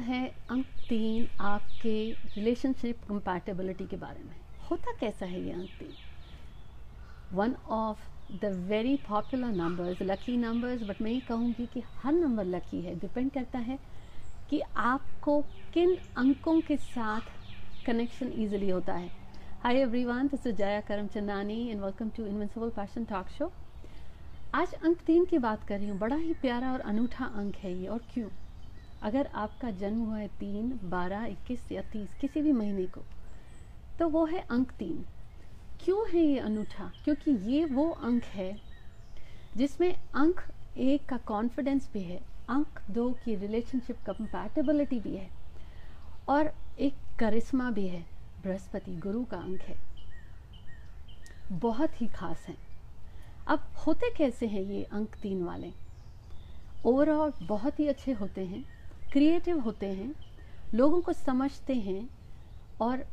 है अंक तीन आपके रिलेशनशिप कंपैटिबिलिटी के बारे में। होता कैसा है ये अंक तीन? One of the very popular numbers lucky numbers but मैं ये कहूँगी कि हर नंबर लकी है। डिपेंड करता है कि आपको किन अंकों के साथ कनेक्शन ईजिली होता है। Hi everyone this Jaya Karamchandani and welcome to invincible passion talk show आज अंक तीन की बात कर रही हूँ। बड़ा ही प्यारा और अनूठा अंक है ये, और क्यों? अगर आपका जन्म हुआ है तीन, बारह, इक्कीस या तीस, किसी भी महीने को तो वो है अंक तीन। क्यों है ये अनूठा? क्योंकि ये वो अंक है जिसमें अंक एक का कॉन्फिडेंस भी है, अंक दो की रिलेशनशिप कंपैटिबिलिटी भी है, और एक करिश्मा भी है, बृहस्पति, गुरु का अंक है। बहुत ही खास है। अब होते कैसे हैं ये अंक तीन वाले? ओवरऑल बहुत ही अच्छे होते हैं। क्रिएटिव होते हैं, लोगों को समझते हैं और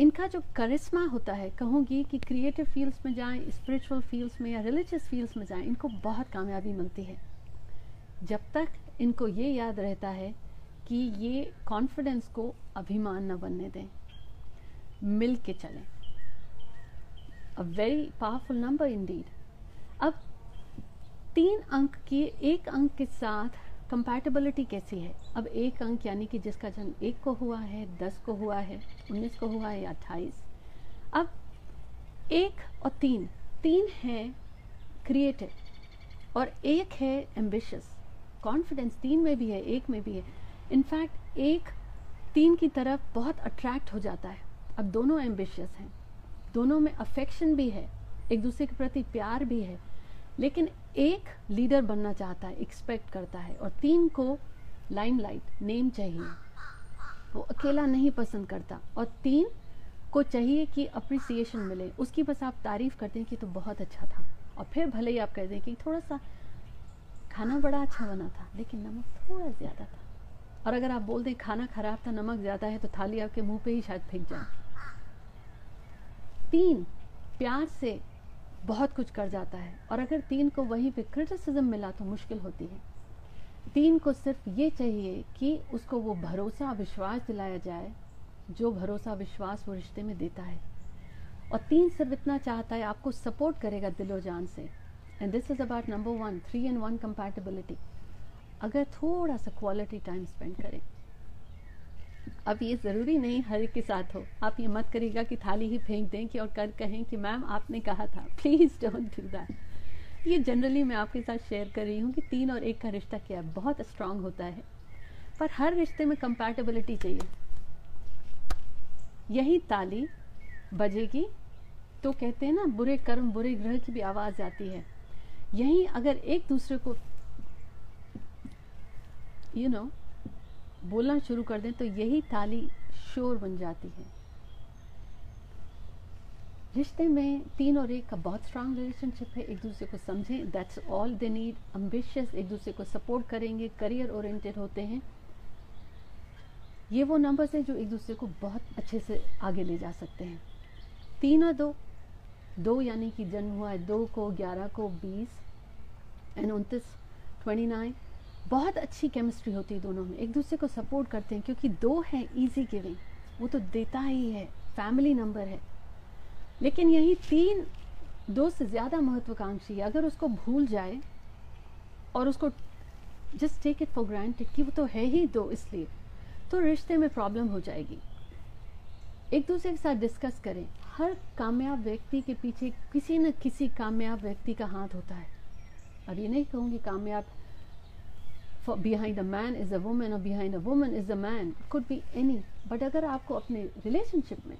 इनका जो करिश्मा होता है, कहूँगी कि क्रिएटिव फील्ड्स में जाएँ स्पिरिचुअल फील्ड्स में या रिलीजियस फील्ड्स में जाएँ, इनको बहुत कामयाबी मिलती है। जब तक इनको ये याद रहता है कि ये कॉन्फिडेंस को अभिमान न बनने दें, मिल के चलें। A very powerful number indeed अब तीन अंक की, एक अंक के साथ कंपैटिबिलिटी कैसी है? अब एक अंक यानी कि जिसका जन्म एक को हुआ है, दस को हुआ है, उन्नीस को हुआ है या अट्ठाईस। अब एक और तीन। तीन है क्रिएटिव और एक है एम्बिशियस कॉन्फिडेंस तीन में भी है, एक में भी है। इनफैक्ट एक तीन की तरफ़ बहुत अट्रैक्ट हो जाता है। अब दोनों एम्बिशियस हैं। दोनों में अफेक्शन भी है, एक दूसरे के प्रति प्यार भी है। लेकिन एक लीडर बनना चाहता है एक्सपेक्ट करता है और तीन को लाइमलाइट नेम चाहिए। वो अकेला नहीं पसंद करता और तीन को चाहिए कि अप्रिसिएशन मिले। उसकी बस आप तारीफ़ करते हैं कि तो बहुत अच्छा था। और फिर भले ही आप कह दें कि थोड़ा सा खाना बड़ा अच्छा बना था, लेकिन नमक थोड़ा ज़्यादा था। और अगर आप बोल दें खाना खराब था, नमक ज़्यादा है तो थाली आपके मुँह पे ही शायद फेंक जाए। तीन, प्यार से बहुत कुछ कर जाता है। और अगर तीन को वहीं पे क्रिटिसिज्म मिला तो मुश्किल होती है। तीन को सिर्फ़ ये चाहिए कि उसको वो भरोसा, विश्वास दिलाया जाए, जो भरोसा, विश्वास वो रिश्ते में देता है। और तीन सिर्फ़ इतना चाहता है, आपको सपोर्ट करेगा दिलो जान से। And this is about number one three and one compatibility अगर थोड़ा सा क्वालिटी टाइम स्पेंड करें। अब ये ज़रूरी नहीं हर के साथ हो। आप ये मत करिएगा कि थाली ही फेंक दें कि और कर कहें कि मैम आपने कहा था। प्लीज़ डोंट डू दैट ये जनरली मैं आपके साथ शेयर कर रही हूँ कि तीन और एक का रिश्ता क्या है। बहुत स्ट्रांग होता है। पर हर रिश्ते में कंपैटिबिलिटी चाहिए। यही ताली बजेगी तो कहते हैं ना बुरे कर्म बुरे ग्रह की भी आवाज़ आती है। यही अगर एक दूसरे को यू you नो know, बोलना शुरू कर दें तो यही ताली शोर बन जाती है। रिश्ते में तीन और एक का बहुत स्ट्रांग रिलेशनशिप है, एक दूसरे को समझें that's all they need ambitious एक दूसरे को सपोर्ट करेंगे करियर ओरिएंटेड होते हैं। ये वो नंबर्स हैं जो एक दूसरे को बहुत अच्छे से आगे ले जा सकते हैं। तीन और दो दो यानी कि जन्म हुआ है, दो को ग्यारह को बीस एंड उनतीस ट्वेंटी नाइन बहुत अच्छी केमिस्ट्री होती है दोनों में। एक दूसरे को सपोर्ट करते हैं क्योंकि दो है ईजी गिविंग वो तो देता ही है। फैमिली नंबर है। लेकिन यही तीन दो से ज़्यादा महत्वाकांक्षी अगर उसको भूल जाए और उसको just take it for granted कि वो तो है ही दो इसलिए तो रिश्ते में प्रॉब्लम हो जाएगी। एक दूसरे के साथ डिस्कस करें। हर कामयाब व्यक्ति के पीछे किसी न किसी कामयाब व्यक्ति का हाथ होता है। अब ये नहीं कहूँगी कामयाब for behind a man is a woman or behind a woman is a man, could be any. But अगर आपको अपने रिलेशनशिप में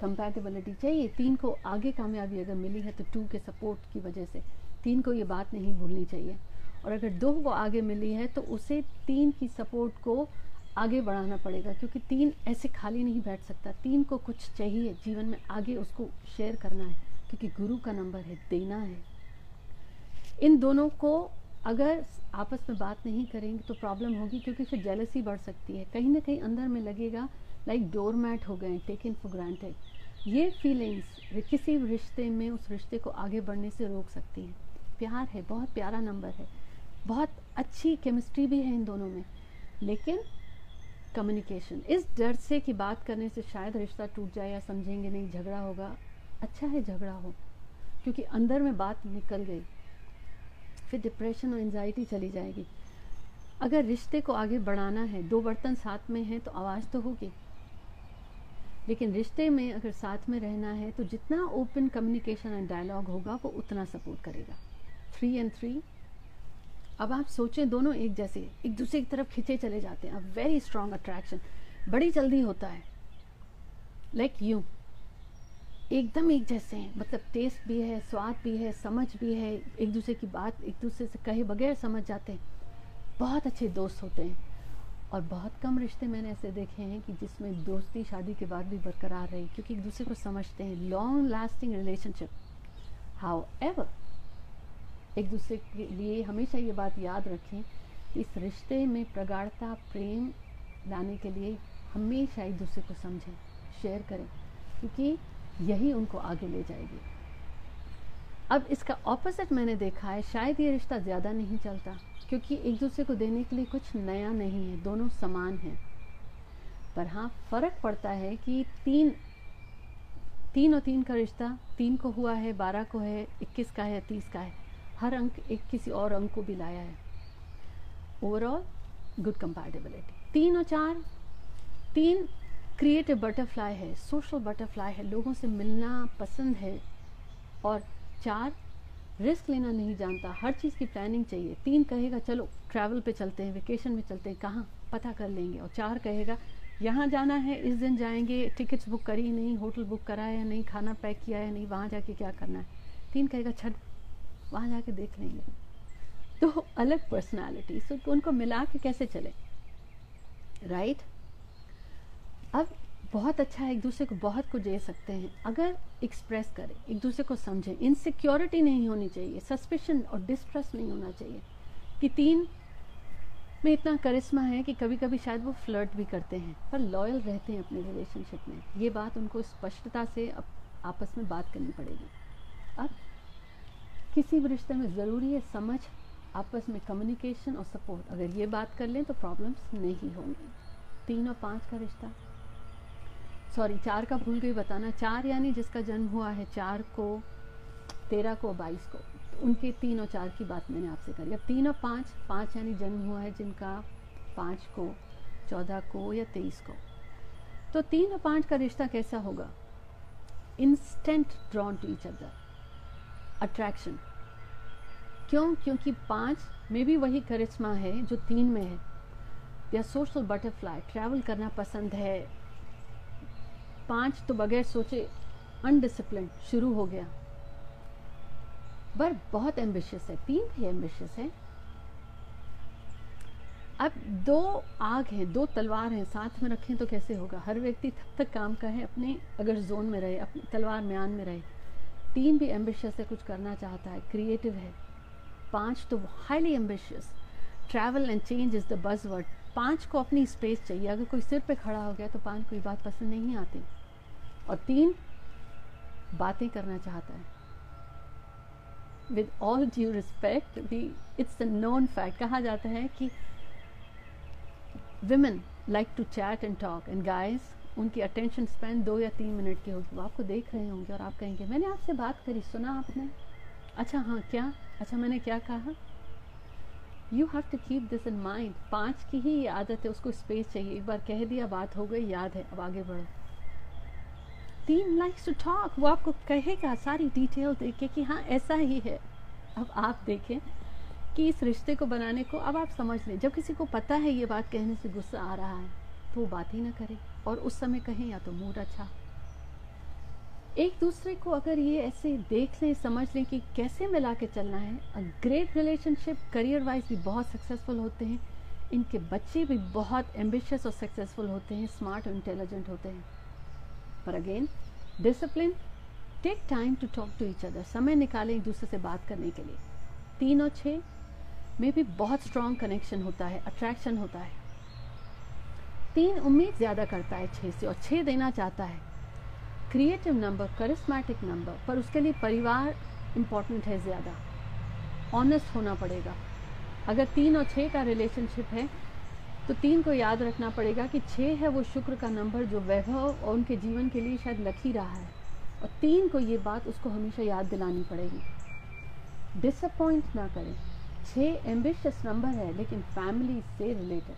कंपैटिबिलिटी चाहिए, तीन को आगे कामयाबी अगर मिली है तो टू के सपोर्ट की वजह से, तीन को ये बात नहीं भूलनी चाहिए। और अगर दो को आगे मिली है तो उसे तीन की सपोर्ट को आगे बढ़ाना पड़ेगा, क्योंकि तीन ऐसे खाली नहीं बैठ सकता। तीन को कुछ चाहिए, जीवन में आगे उसको शेयर करना है, क्योंकि गुरु का नंबर है, देना है। इन दोनों को अगर आपस में बात नहीं करेंगे तो प्रॉब्लम होगी क्योंकि फिर जेलसी बढ़ सकती है। कहीं ना कहीं अंदर में लगेगा लाइक डोर मैट हो गए टेकन फॉर ग्रांटेड ये फीलिंग्स किसी रिश्ते में, उस रिश्ते को आगे बढ़ने से रोक सकती हैं। प्यार है, बहुत प्यारा नंबर है। बहुत अच्छी केमिस्ट्री भी है इन दोनों में। लेकिन कम्युनिकेशन इस डर से कि बात करने से शायद रिश्ता टूट जाए या समझेंगे नहीं, झगड़ा होगा। अच्छा है झगड़ा हो, क्योंकि अंदर में बात निकल गई। फिर डिप्रेशन और एनजाइटी चली जाएगी। अगर रिश्ते को आगे बढ़ाना है, दो बर्तन साथ में हैं तो आवाज़ तो होगी। लेकिन रिश्ते में अगर साथ में रहना है तो जितना ओपन कम्युनिकेशन एंड डायलॉग होगा, वो उतना सपोर्ट करेगा। थ्री एंड थ्री अब आप सोचें, दोनों एक जैसे, एक दूसरे की तरफ़ खिंचे चले जाते हैं। अब वेरी स्ट्रॉन्ग अट्रैक्शन बड़ी जल्दी होता है। लाइक like यू एकदम एक जैसे हैं। मतलब टेस्ट भी है, स्वाद भी है, समझ भी है, एक दूसरे की बात, एक दूसरे से कहे बगैर समझ जाते हैं। बहुत अच्छे दोस्त होते हैं। और बहुत कम रिश्ते मैंने ऐसे देखे हैं कि जिसमें दोस्ती, शादी के बाद भी बरकरार रही, क्योंकि एक दूसरे को समझते हैं। Long lasting relationship however एक दूसरे के लिए हमेशा ये बात याद रखें कि इस रिश्ते में प्रगाढ़ता, प्रेम लाने के लिए हमेशा एक दूसरे को समझें शेयर करें। क्योंकि यही उनको आगे ले जाएगी। अब इसका ऑपोजिट मैंने देखा है, शायद ये रिश्ता ज़्यादा नहीं चलता, क्योंकि एक दूसरे को देने के लिए कुछ नया नहीं है, दोनों समान हैं। पर हाँ फ़र्क पड़ता है कि तीन तीन और तीन का रिश्ता, तीन को हुआ है, बारह को है, इक्कीस का है, तीस का है, हर अंक एक किसी और अंक को भी लाया है। ओवरऑल गुड कंपैटिबिलिटी तीन और चार, तीन क्रिएटिव बटरफ्लाई है सोशल बटरफ्लाई है, लोगों से मिलना पसंद है। और चार रिस्क लेना नहीं जानता, हर चीज़ की प्लानिंग चाहिए। तीन, कहेगा, चलो ट्रैवल पे चलते हैं वेकेशन में चलते हैं, कहाँ? पता कर लेंगे। और चार, कहेगा, यहाँ जाना है, इस दिन जाएँगे टिकट्स बुक करी नहीं होटल बुक करा है, नहीं, खाना पैक किया है, नहीं, वहाँ जाके क्या करना है? तीन, कहेगा छठ वहाँ जाके देख लेंगे। तो अलग पर्सनालिटी सो तो उनको मिला के कैसे चले? Right right? अब बहुत अच्छा है, एक दूसरे को बहुत कुछ दे सकते हैं। अगर एक्सप्रेस करें, एक दूसरे को समझें इनसिक्योरिटी नहीं होनी चाहिए सस्पेशन और डिस्ट्रस्ट नहीं होना चाहिए कि तीन में इतना करिश्मा है कि कभी कभी शायद वो फ्लर्ट भी करते हैं, पर लॉयल रहते हैं अपने रिलेशनशिप में। ये बात उनको स्पष्टता से आपस में बात करनी पड़ेगी। अब किसी भी रिश्ते में ज़रूरी है समझ, आपस में कम्युनिकेशन और सपोर्ट अगर ये बात कर लें तो प्रॉब्लम्स नहीं होंगी। तीन और पाँच का रिश्ता? सॉरी चार का भूल गई बताना। चार यानी जिसका जन्म हुआ है, चार को, तेरह को, बाईस को। तो उनके तीन और चार की बात मैंने आपसे करी। अब तीन और पाँच पाँच यानी जन्म हुआ है जिनका पाँच को, चौदह को या तेईस को। तो तीन और पाँच का रिश्ता कैसा होगा? Instant drawn to each other attraction क्यों? क्योंकि पाँच में भी वही करिश्मा है जो तीन में है। या सोशल बटरफ्लाई ट्रैवल करना पसंद है। पाँच तो बगैर सोचे अनडिसिप्लिन शुरू हो गया। पर बहुत एम्बिशियस है, तीन भी एम्बिशियस है। अब दो आग हैं, दो तलवार हैं साथ में रखें तो कैसे होगा? हर व्यक्ति तब तक काम का है, अपने अगर जोन में रहे, अपनी तलवार म्यान में रहे। तीन भी एम्बिशियस है, कुछ करना चाहता है क्रिएटिव है। पाँच तो highly ambitious travel and change is the buzz word पाँच को अपनी स्पेस चाहिए। अगर कोई सिर पे खड़ा हो गया तो पाँच को ये बात पसंद नहीं आती। और तीन बातें करना चाहता है। With all due respect we it's a known fact कहा जाता है कि women like to chat and talk and guys उनकी अटेंशन स्पेन दो या तीन मिनट की होगी। वो आपको देख रहे होंगे और आप कहेंगे, मैंने आपसे बात करी, सुना आपने? अच्छा हाँ क्या? अच्छा मैंने क्या कहा? You have to keep this in mind पाँच की ही आदत है, उसको स्पेस चाहिए। एक बार कह दिया, बात हो गई, याद है, अब आगे बढ़ो। तीन लाइक्स टू टॉक वो आपको कहेगा सारी डिटेल देके कि हाँ ऐसा ही है। अब आप देखें कि इस रिश्ते को बनाने को अब आप समझ लें। जब किसी को पता है ये बात कहने से गुस्सा आ रहा है तो वो बात ही ना करे। और उस समय कहें, या तो मूड अच्छा। एक दूसरे को अगर ये ऐसे देख लें, समझ लें कि कैसे मिला के चलना है। A great relationship career wise भी बहुत सक्सेसफुल होते हैं। इनके बच्चे भी बहुत एम्बिशियस और सक्सेसफुल होते हैं स्मार्ट और इंटेलिजेंट होते हैं। पर again discipline take time to talk to each other समय निकालें एक दूसरे से बात करने के लिए तीन और छः में भी बहुत स्ट्रॉन्ग कनेक्शन होता है अट्रैक्शन होता है तीन उम्मीद ज़्यादा करता है छः से और छः देना चाहता है क्रिएटिव नंबर करिस्मेटिक नंबर पर उसके लिए परिवार इंपॉर्टेंट है ज़्यादा ऑनेस्ट होना पड़ेगा अगर तीन और छः का रिलेशनशिप है तो तीन को याद रखना पड़ेगा कि छः है वो शुक्र का नंबर जो वैभव और उनके जीवन के लिए शायद लकी रहा है। और तीन को ये बात उसको हमेशा याद दिलानी पड़ेगी। डिसअपॉइंट ना करें। छः एम्बिशियस नंबर है, लेकिन फैमिली से रिलेटेड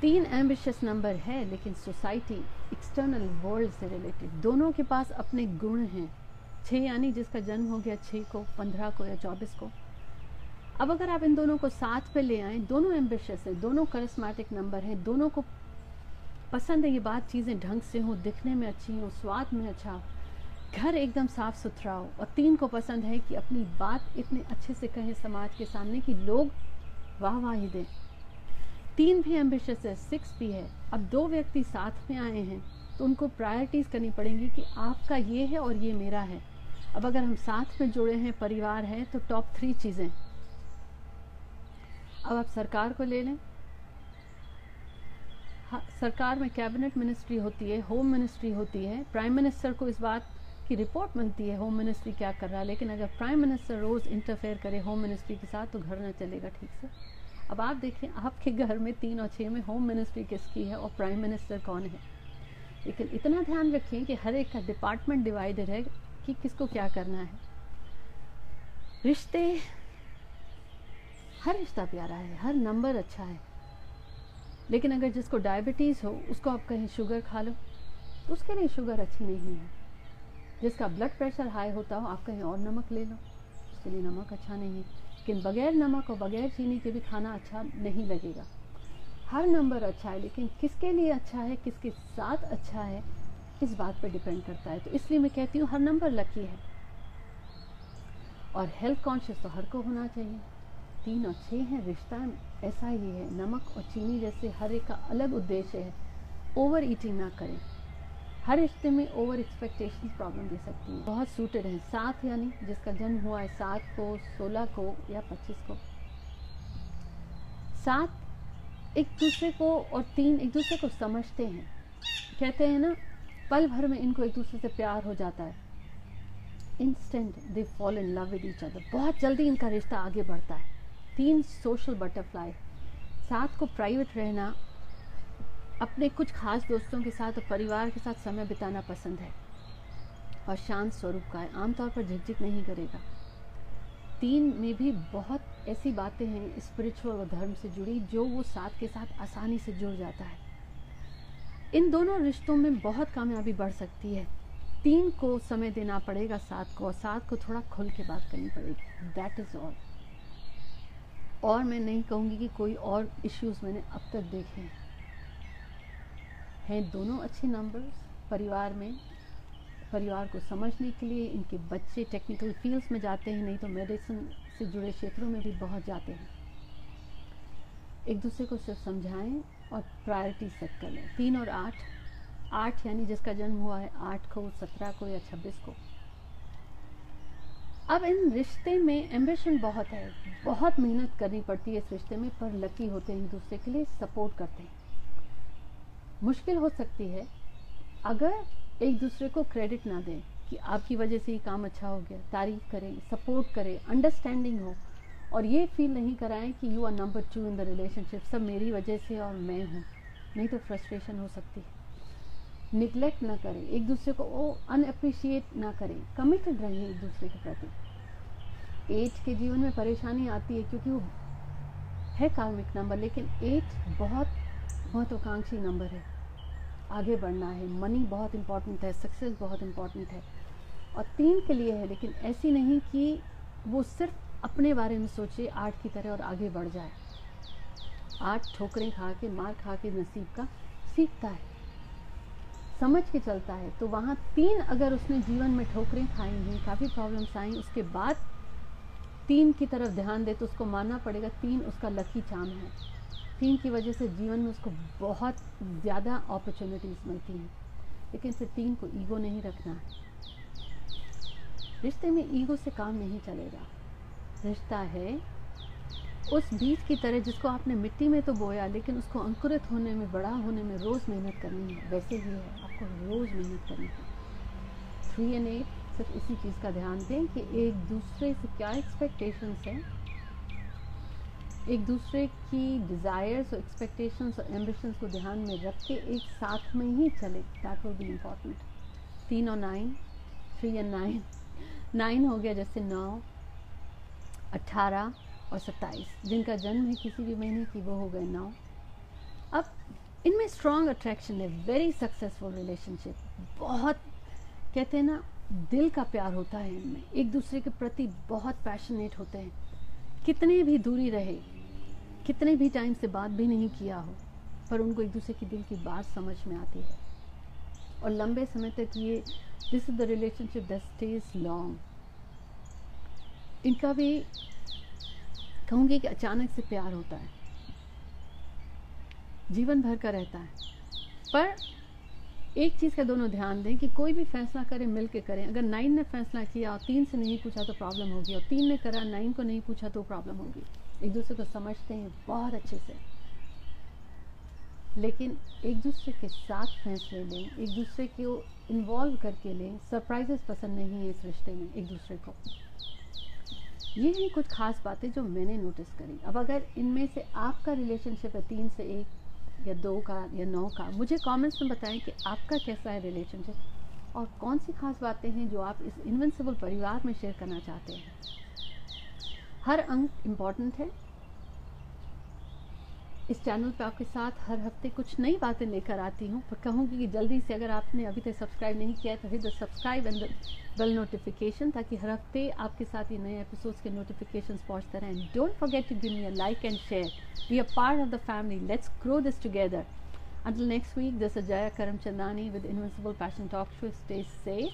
तीन एम्बिशियस नंबर है, लेकिन सोसाइटी एक्सटर्नल वर्ल्ड से रिलेटेड दोनों के पास अपने गुण हैं। छः यानी जिसका जन्म हो गया छः को, पंद्रह को या चौबीस को। अब अगर आप इन दोनों को साथ पे ले आए, दोनों एम्बिशियस है, दोनों करस्मेटिक नंबर है, दोनों को पसंद है ये बात, चीज़ें ढंग से हों, दिखने में अच्छी हों, स्वाद में अच्छा हो, घर एकदम साफ़ सुथरा हो, और तीन को पसंद है कि अपनी बात इतने अच्छे से कहें समाज के सामने कि लोग वाह वाह ही दें। तीन भी एम्बिशियस है सिक्स भी है। अब दो व्यक्ति साथ में आए हैं तो उनको प्रायोरिटीज़ करनी पड़ेंगी कि आपका ये है और ये मेरा है। अब अगर हम साथ में जुड़े हैं, परिवार है तो टॉप थ्री चीज़ें। अब आप सरकार को ले लें। हाँ, सरकार में कैबिनेट मिनिस्ट्री होती है होम मिनिस्ट्री होती है। प्राइम मिनिस्टर को इस बात की रिपोर्ट मिलती है होम मिनिस्ट्री क्या कर रहा है। लेकिन अगर प्राइम मिनिस्टर रोज़ इंटरफेयर करे होम मिनिस्ट्री के साथ तो घर ना चलेगा ठीक से। अब आप देखें आपके घर में तीन और छः में होम मिनिस्ट्री किसकी है और प्राइम मिनिस्टर कौन है? लेकिन इतना ध्यान रखें कि हर एक का डिपार्टमेंट डिवाइडेड है कि किसको क्या करना है। रिश्ते हर रिश्ता प्यारा है, हर नंबर अच्छा है। लेकिन अगर जिसको डायबिटीज़ हो, उसको आप कहीं शुगर खा लो तो उसके लिए शुगर अच्छी नहीं है। जिसका ब्लड प्रेशर हाई होता हो, आप कहीं और नमक ले लो, उसके लिए नमक अच्छा नहीं है। लेकिन बगैर नमक और बगैर चीनी के भी खाना अच्छा नहीं लगेगा। हर नंबर अच्छा है, लेकिन किसके लिए अच्छा है, किसके साथ अच्छा है, इस बात पर डिपेंड करता है। तो इसलिए मैं कहती हूँ, हर नंबर लकी है। और हेल्थ कॉन्शियस तो हर को होना चाहिए। तीन और छः हैं, रिश्ता ऐसा ही है। नमक और चीनी जैसे हर एक का अलग उद्देश्य है। ओवर ईटिंग ना करें। हर रिश्ते में ओवर एक्सपेक्टेशन प्रॉब्लम दे सकती है। बहुत सूटेड है। सात यानी जिसका जन्म हुआ है, सात को, सोलह को या पच्चीस को। सात एक दूसरे को और तीन एक दूसरे को समझते हैं। कहते हैं ना, पल भर में इनको एक दूसरे से प्यार हो जाता है। Instant they fall in love with each other बहुत जल्दी इनका रिश्ता आगे बढ़ता है। तीन सोशल बटरफ्लाई साथ को प्राइवेट रहना, अपने कुछ खास दोस्तों के साथ और परिवार के साथ समय बिताना पसंद है। और शांत स्वरूप का है, आमतौर पर झिकझिक नहीं करेगा। तीन में भी बहुत ऐसी बातें हैं स्पिरिचुअल और धर्म से जुड़ी, जो वो साथ के साथ आसानी से जुड़ जाता है। इन दोनों रिश्तों में बहुत कामयाबी बढ़ सकती है। तीन को समय देना पड़ेगा साथ को, और साथ को थोड़ा खुल के बात करनी पड़ेगी। दैट इज़ ऑल और मैं नहीं कहूँगी कि कोई और इश्यूज़ मैंने अब तक देखे हैं। दोनों अच्छे नंबर्स परिवार में, परिवार को समझने के लिए, इनके बच्चे टेक्निकल फील्ड्स में जाते हैं, नहीं तो मेडिसिन से जुड़े क्षेत्रों में भी बहुत जाते हैं। एक दूसरे को सिर्फ़ समझाएँ और प्रायोरिटी सेट कर लें। तीन और आठ आठ यानी जिसका जन्म हुआ है, आठ को, सत्रह को या छब्बीस को। अब इन रिश्ते में एम्बिशन बहुत है। बहुत मेहनत करनी पड़ती है इस रिश्ते में, पर लकी होते हैं एक दूसरे के लिए सपोर्ट करते हैं। मुश्किल हो सकती है, अगर एक दूसरे को क्रेडिट ना दें कि आपकी वजह से ये काम अच्छा हो गया, तारीफ़ करें सपोर्ट करें अंडरस्टैंडिंग हो, और ये फील नहीं कराएँ कि you are number two in the relationship सब मेरी वजह से और मैं हूँ। नहीं तो फ्रस्ट्रेशन हो सकती है। निगलेक्ट ना करें, एक दूसरे को वो अनअप्रिशिएट ना करें कमिटेड रहें एक दूसरे के प्रति। एट के जीवन में परेशानी आती है क्योंकि वो है कार्मिक नंबर लेकिन एट बहुत महत्वाकांक्षी नंबर है। आगे बढ़ना है मनी बहुत इंपॉर्टेंट है सक्सेस बहुत इंपॉर्टेंट है, और तीन के लिए है, लेकिन ऐसी नहीं कि वो सिर्फ़ अपने बारे में सोचे आठ की तरह और आगे बढ़ जाए। आठ ठोकरें खा के, मार खा के नसीब का सीखता है। समझ के चलता है तो वहाँ तीन अगर उसने जीवन में ठोकरें खाई हैं, काफ़ी प्रॉब्लम्स आई, उसके बाद तीन की तरफ़ ध्यान दे तो उसको मानना पड़ेगा तीन उसका लकी चाम है। तीन की वजह से जीवन में उसको बहुत ज़्यादा अपॉर्चुनिटीज़ मिलती हैं। लेकिन फिर तीन को ईगो नहीं रखना है। रिश्ते में ईगो से काम नहीं चलेगा। रिश्ता है उस बीज की तरह जिसको आपने मिट्टी में तो बोया, लेकिन उसको अंकुरित होने में, बड़ा होने में रोज़ मेहनत करनी है। वैसे ही है, आपको रोज़ मेहनत करनी है। थ्री एंड एट सिर्फ़ इसी चीज़ का ध्यान दें कि एक दूसरे से क्या एक्सपेक्टेशंस हैं? एक दूसरे की डिज़ायर्स और एक्सपेक्टेशंस और एम्बिशंस को ध्यान में रख के एक साथ में ही चले। दैट विल बी इंपॉर्टेंट तीन और nine three and nine nine हो गया जैसे नौ अट्ठारह और सत्ताईस। जिनका जन्म है किसी भी महीने की, वो हो गए नौ। अब इनमें स्ट्रॉन्ग अट्रैक्शन है वेरी सक्सेसफुल रिलेशनशिप बहुत, कहते हैं ना, दिल का प्यार होता है इनमें। एक दूसरे के प्रति बहुत पैशनेट होते हैं। कितने भी दूरी रहे, कितने भी टाइम से बात भी नहीं किया हो, पर उनको एक दूसरे की दिल की बात समझ में आती है। और लंबे समय तक ये this is the relationship that stage long इनका भी कहूँगी कि अचानक से प्यार होता है। जीवन भर का रहता है। पर एक चीज़ का दोनों ध्यान दें कि कोई भी फैसला करें मिल के करें। अगर नाइन ने फैसला किया और तीन से नहीं पूछा तो प्रॉब्लम होगी और तीन ने करा, नाइन को नहीं पूछा तो प्रॉब्लम होगी। एक दूसरे को समझते हैं बहुत अच्छे से। लेकिन एक दूसरे के साथ फैसले लें, एक दूसरे को इन्वॉल्व करके लें। सरप्राइजेस पसंद नहीं है इस रिश्ते में, एक दूसरे को। ये हैं कुछ खास बातें जो मैंने नोटिस करी। अब अगर इनमें से आपका रिलेशनशिप है, तीन से एक, या दो का, या नौ का, मुझे कमेंट्स में बताएँ कि आपका कैसा है रिलेशनशिप और कौन सी खास बातें हैं जो आप इस इन्वेंसिबल परिवार में शेयर करना चाहते हैं। हर अंक इंपॉर्टेंट है इस चैनल पे आपके साथ हर हफ़्ते कुछ नई बातें लेकर आती हूँ। पर कहूँगी कि जल्दी से अगर आपने अभी तक सब्सक्राइब नहीं किया है तो hit the subscribe and bell notification ताकि हर हफ़्ते आपके साथ ये नए एपिसोड्स के नोटिफिकेशन पहुँचते रहें। Don't forget to give me a like and share we are part of the family let's grow this together Until next week, this is Jaya Karamchandani with Invincible Talk Show. Stay safe.